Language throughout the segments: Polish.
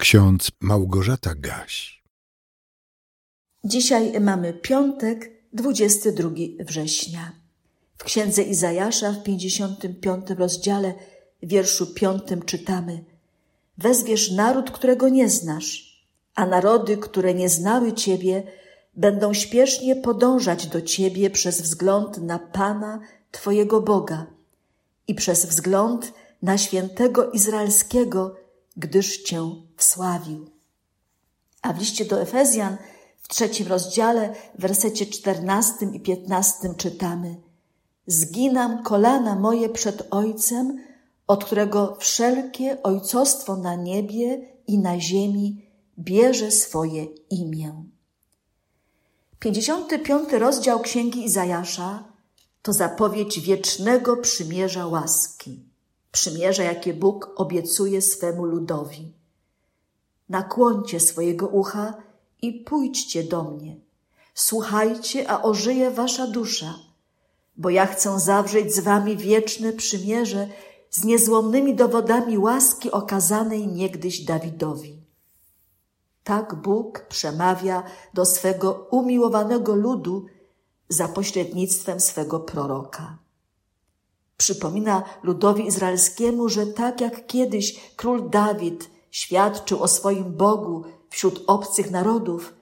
Ksiądz Małgorzata Gaś. Dzisiaj mamy piątek, 22 września. W księdze Izajasza w 55 rozdziale, wierszu 5 czytamy: Wezwiesz naród, którego nie znasz, a narody, które nie znały Ciebie, będą śpiesznie podążać do Ciebie przez wzgląd na Pana, Twojego Boga i przez wzgląd na świętego Izraelskiego, gdyż Cię wsławił. A w liście do Efezjan w trzecim rozdziale, w wersecie czternastym i piętnastym czytamy Zginam kolana moje przed Ojcem, od którego wszelkie ojcostwo na niebie i na ziemi bierze swoje imię. 55 rozdział Księgi Izajasza to zapowiedź wiecznego przymierza łaski, przymierza, jakie Bóg obiecuje swemu ludowi. Nakłońcie swojego ucha i pójdźcie do mnie. Słuchajcie, a ożyje wasza dusza, bo ja chcę zawrzeć z wami wieczne przymierze z niezłomnymi dowodami łaski okazanej niegdyś Dawidowi. Tak Bóg przemawia do swego umiłowanego ludu za pośrednictwem swego proroka. Przypomina ludowi izraelskiemu, że tak jak kiedyś król Dawid świadczył o swoim Bogu wśród obcych narodów,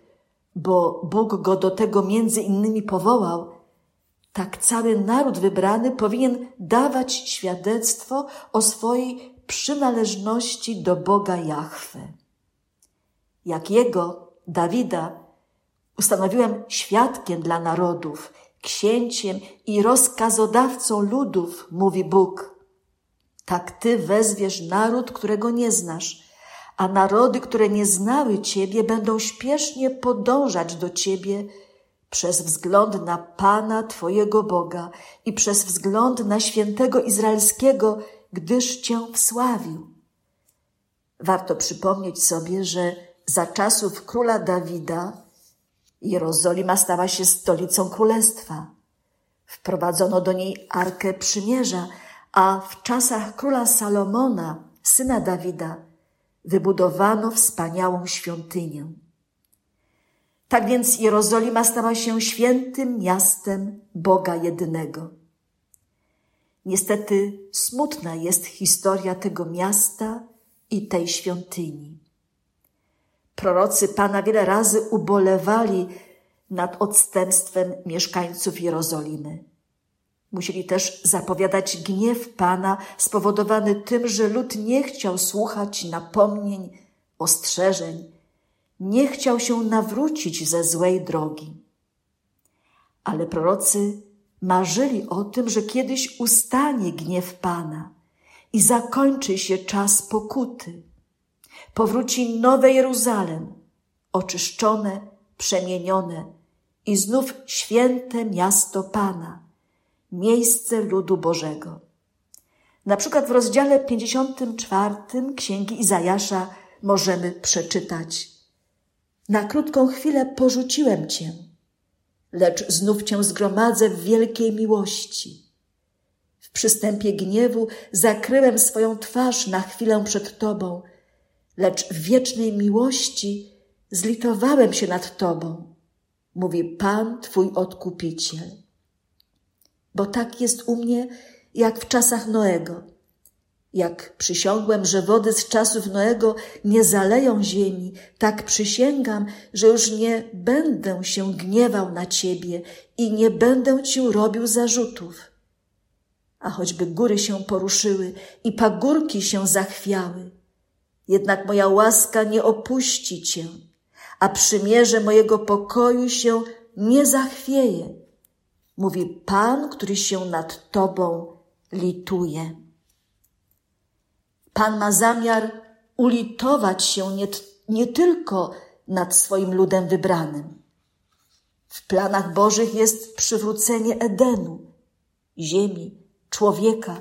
bo Bóg go do tego między innymi powołał, tak cały naród wybrany powinien dawać świadectwo o swojej przynależności do Boga Jahwe. Jak jego, Dawida, ustanowiłem świadkiem dla narodów, księciem i rozkazodawcą ludów, mówi Bóg. Tak ty wezwiesz naród, którego nie znasz, a narody, które nie znały Ciebie, będą śpiesznie podążać do Ciebie przez wzgląd na Pana Twojego Boga i przez wzgląd na świętego Izraelskiego, gdyż Cię wsławił. Warto przypomnieć sobie, że za czasów króla Dawida Jerozolima stała się stolicą królestwa. Wprowadzono do niej Arkę Przymierza, a w czasach króla Salomona, syna Dawida, wybudowano wspaniałą świątynię. Tak więc Jerozolima stała się świętym miastem Boga jedynego. Niestety smutna jest historia tego miasta i tej świątyni. Prorocy Pana wiele razy ubolewali nad odstępstwem mieszkańców Jerozolimy. Musieli też zapowiadać gniew Pana spowodowany tym, że lud nie chciał słuchać napomnień, ostrzeżeń, nie chciał się nawrócić ze złej drogi. Ale prorocy marzyli o tym, że kiedyś ustanie gniew Pana i zakończy się czas pokuty. Powróci nowe Jeruzalem, oczyszczone, przemienione i znów święte miasto Pana – miejsce ludu Bożego. Na przykład w rozdziale 54 Księgi Izajasza możemy przeczytać: Na krótką chwilę porzuciłem Cię, lecz znów Cię zgromadzę w wielkiej miłości. W przystępie gniewu zakryłem swoją twarz na chwilę przed Tobą, lecz w wiecznej miłości zlitowałem się nad Tobą, mówi Pan Twój Odkupiciel bo tak jest u mnie jak w czasach Noego. Jak przysiągłem, że wody z czasów Noego nie zaleją ziemi, tak przysięgam, że już nie będę się gniewał na ciebie i nie będę ci robił zarzutów. A choćby góry się poruszyły i pagórki się zachwiały, jednak moja łaska nie opuści cię, a przymierze mojego pokoju się nie zachwieje mówi Pan, który się nad Tobą lituje. Pan ma zamiar ulitować się nie, nie tylko nad swoim ludem wybranym. W planach Bożych jest przywrócenie Edenu, ziemi, człowieka,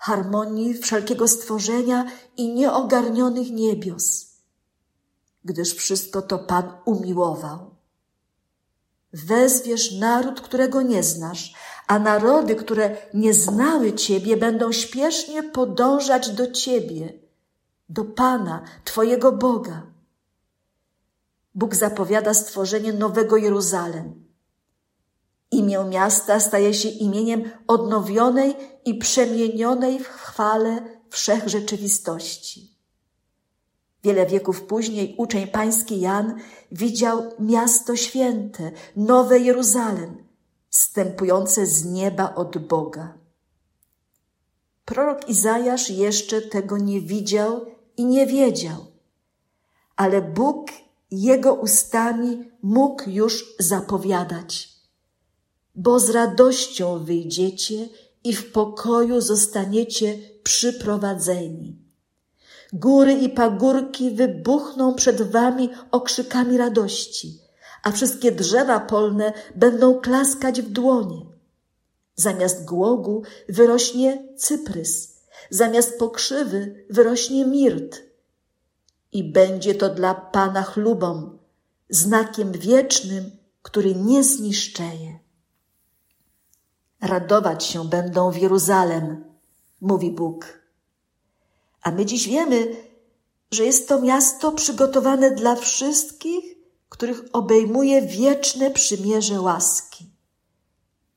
harmonii wszelkiego stworzenia i nieogarnionych niebios, gdyż wszystko to Pan umiłował. Wezwiesz naród, którego nie znasz, a narody, które nie znały Ciebie, będą śpiesznie podążać do Ciebie, do Pana, Twojego Boga. Bóg zapowiada stworzenie nowego Jeruzalem. Imię miasta staje się imieniem odnowionej i przemienionej w chwale wszech rzeczywistości. Wiele wieków później uczeń pański Jan widział miasto święte, nowe Jeruzalem, stępujące z nieba od Boga. Prorok Izajasz jeszcze tego nie widział i nie wiedział, ale Bóg jego ustami mógł już zapowiadać. Bo z radością wyjdziecie i w pokoju zostaniecie przyprowadzeni. Góry i pagórki wybuchną przed wami okrzykami radości, a wszystkie drzewa polne będą klaskać w dłonie. Zamiast głogu wyrośnie cyprys, zamiast pokrzywy wyrośnie mirt. I będzie to dla Pana chlubą, znakiem wiecznym, który nie zniszczeje. Radować się będą w Jeruzalem, mówi Bóg. A my dziś wiemy, że jest to miasto przygotowane dla wszystkich, których obejmuje wieczne przymierze łaski.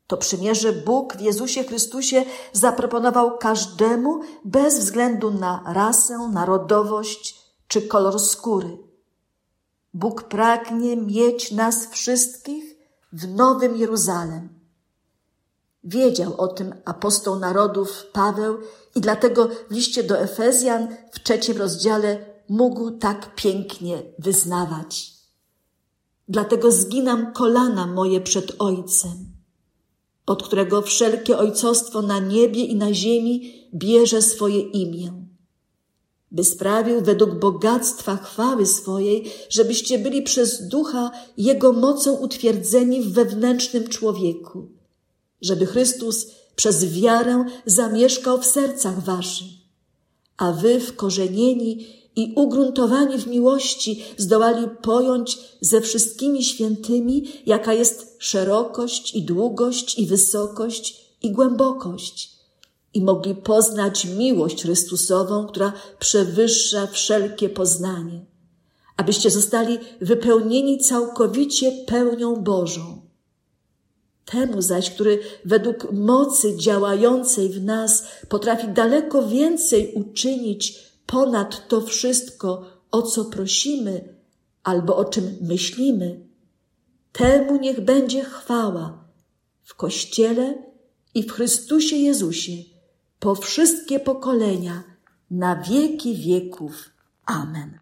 To przymierze Bóg w Jezusie Chrystusie zaproponował każdemu bez względu na rasę, narodowość czy kolor skóry. Bóg pragnie mieć nas wszystkich w Nowym Jeruzalem. Wiedział o tym apostoł narodów Paweł i dlatego w liście do Efezjan w trzecim rozdziale mógł tak pięknie wyznawać. Dlatego zginam kolana moje przed Ojcem od którego wszelkie ojcostwo na niebie i na ziemi bierze swoje imię, by sprawił według bogactwa chwały swojej, żebyście byli przez ducha Jego mocą utwierdzeni w wewnętrznym człowieku, żeby Chrystus przez wiarę zamieszkał w sercach waszych, a wy wkorzenieni i ugruntowani w miłości zdołali pojąć ze wszystkimi świętymi, jaka jest szerokość i długość i wysokość i głębokość. I mogli poznać miłość Chrystusową, która przewyższa wszelkie poznanie, abyście zostali wypełnieni całkowicie pełnią Bożą. Temu zaś, który według mocy działającej w nas potrafi daleko więcej uczynić ponad to wszystko, o co prosimy albo o czym myślimy, temu niech będzie chwała w Kościele i w Chrystusie Jezusie po wszystkie pokolenia, na wieki wieków. Amen.